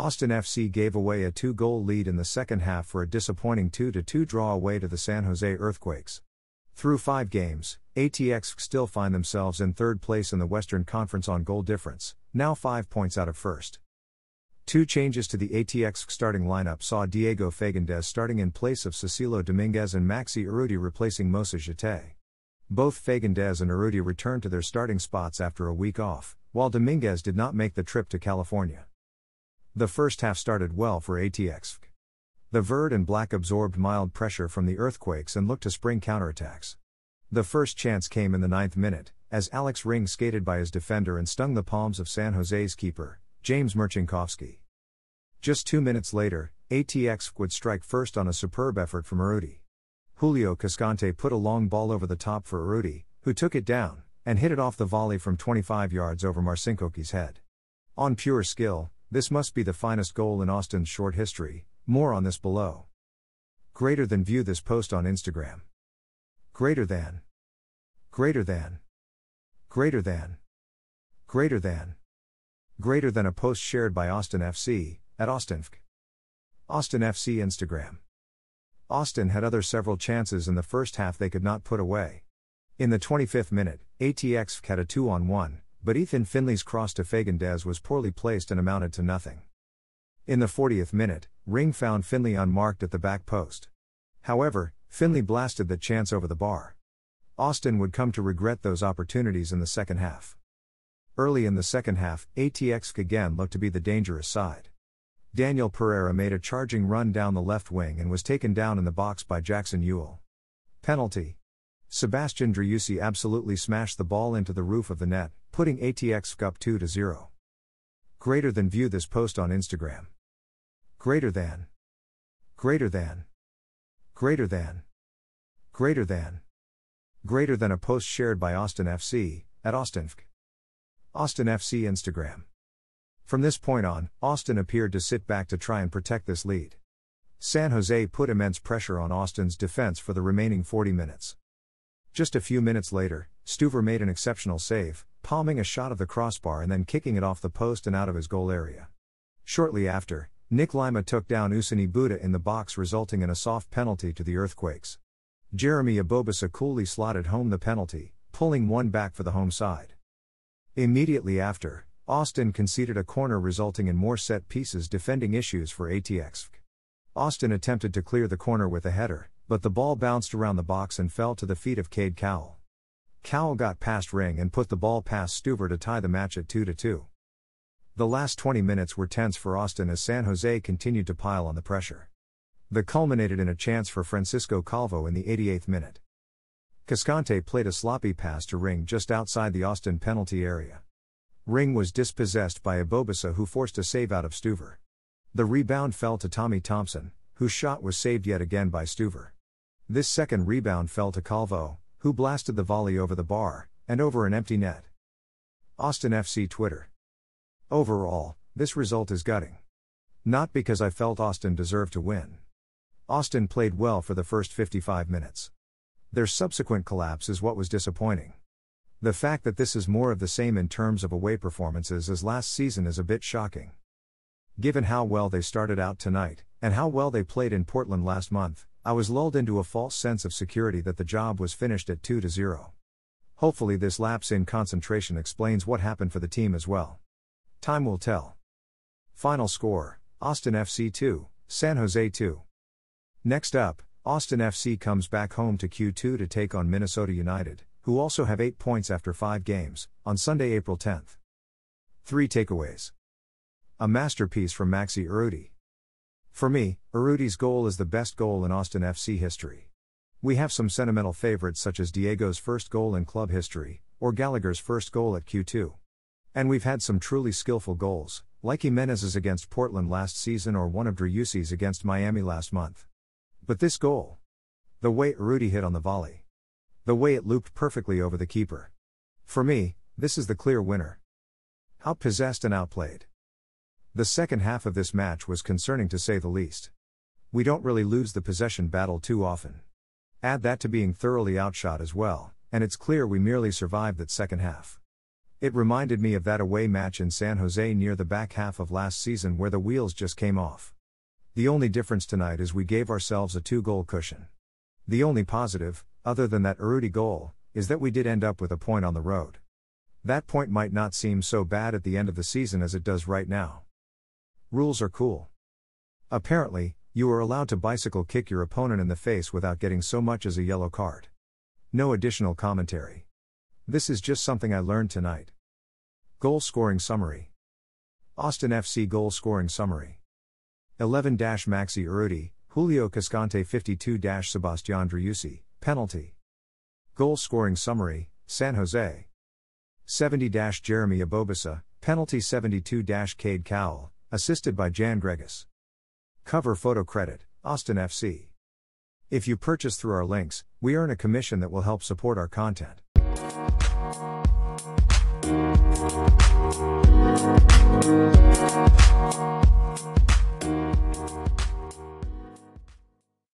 Austin FC gave away a two goal lead in the second half for a disappointing 2 2 draw away to the San Jose Earthquakes. Through five games, ATX still find themselves in third place in the Western Conference on goal difference, now five points out of first. Two changes to the ATX starting lineup saw Diego Fagundez starting in place of Cecilio Dominguez and Maxi Urruti replacing Moussa Djitté. Both Fagundez and Urruti returned to their starting spots after a week off, while Dominguez did not make the trip to California. The first half started well for ATX. The Verde and Black absorbed mild pressure from the earthquakes and looked to spring counterattacks. The first chance came in the ninth minute, as Alex Ring skated by his defender and stung the palms of San Jose's keeper, James Marcinkowski. Just two minutes later, ATX would strike first on a superb effort from Urruti. Julio Cascante put a long ball over the top for Urruti, who took it down, and hit it off the volley from 25 yards over Marcinkowski's head. On pure skill, this must be the finest goal in Austin's short history, more on this below. Greater than view this post on Instagram. Greater than. Greater than. Greater than. Greater than. Greater than a post shared by Austin FC, at Austinfk. Austin FC Instagram. Austin had other several chances in the first half they could not put away. In the 25th minute, ATX had a 2 on 1, but Ethan Finlay's cross to Fagundez was poorly placed and amounted to nothing. In the 40th minute, Ring found Finlay unmarked at the back post. However, Finlay blasted the chance over the bar. Austin would come to regret those opportunities in the second half. Early in the second half, ATX again looked to be the dangerous side. Daniel Pereira made a charging run down the left wing and was taken down in the box by Jackson Yueill. Penalty. Sebastian Driussi absolutely smashed the ball into the roof of the net, putting ATX up 2 to 0. Greater than view this post on Instagram. Greater than. Greater than. Greater than. Greater than. Greater than a post shared by Austin FC, at Austinfk. Austin FC Instagram. From this point on, Austin appeared to sit back to try and protect this lead. San Jose put immense pressure on Austin's defense for the remaining 40 minutes. Just a few minutes later, Stuver made an exceptional save, palming a shot of the crossbar and then kicking it off the post and out of his goal area. Shortly after, Nick Lima took down Ousseni Bouda in the box, resulting in a soft penalty to the Earthquakes. Jeremy Ebobisse coolly slotted home the penalty, pulling one back for the home side. Immediately after, Austin conceded a corner, resulting in more set pieces defending issues for ATX. Austin attempted to clear the corner with a header, but the ball bounced around the box and fell to the feet of Cade Cowell. Cowell got past Ring and put the ball past Stuver to tie the match at 2 2. The last 20 minutes were tense for Austin as San Jose continued to pile on the pressure. The culminated in a chance for Francisco Calvo in the 88th minute. Cascante played a sloppy pass to Ring just outside the Austin penalty area. Ring was dispossessed by Ebobisse who forced a save out of Stuver. The rebound fell to Tommy Thompson, whose shot was saved yet again by Stuver. This second rebound fell to Calvo, who blasted the volley over the bar, and over an empty net. Austin FC Twitter. Overall, this result is gutting. Not because I felt Austin deserved to win. Austin played well for the first 55 minutes. Their subsequent collapse is what was disappointing. The fact that this is more of the same in terms of away performances as last season is a bit shocking. Given how well they started out tonight, and how well they played in Portland last month, I was lulled into a false sense of security that the job was finished at 2 to 0. Hopefully, this lapse in concentration explains what happened for the team as well. Time will tell. Final score Austin FC 2, San Jose 2. Next up, Austin FC comes back home to Q2 to take on Minnesota United, who also have 8 points after 5 games, on Sunday, April 10th. 3 takeaways. A masterpiece from Maxi Urruti. For me, Urruti's goal is the best goal in Austin FC history. We have some sentimental favorites such as Diego's first goal in club history, or Gallagher's first goal at Q2. And we've had some truly skillful goals, like Jimenez's against Portland last season or one of Driussi's against Miami last month. But this goal. The way Urruti hit on the volley. The way it looped perfectly over the keeper. For me, this is the clear winner. Outpossessed and outplayed. The second half of this match was concerning to say the least. We don't really lose the possession battle too often. Add that to being thoroughly outshot as well, and it's clear we merely survived that second half. It reminded me of that away match in San Jose near the back half of last season where the wheels just came off. The only difference tonight is we gave ourselves a two goal cushion. The only positive, other than that Urruti goal, is that we did end up with a point on the road. That point might not seem so bad at the end of the season as it does right now. Rules are cool. Apparently, you are allowed to bicycle kick your opponent in the face without getting so much as a yellow card. No additional commentary. This is just something I learned tonight. Goal scoring summary Austin FC goal scoring summary 11 Maxi Urruti, Julio Cascante 52 Sebastian Driussi, penalty. Goal scoring summary San Jose 70 Jeremy Ebobisse, penalty 72 Cade Cowell, assisted by Jan Gregus. Cover photo credit, Austin FC. If you purchase through our links, we earn a commission that will help support our content.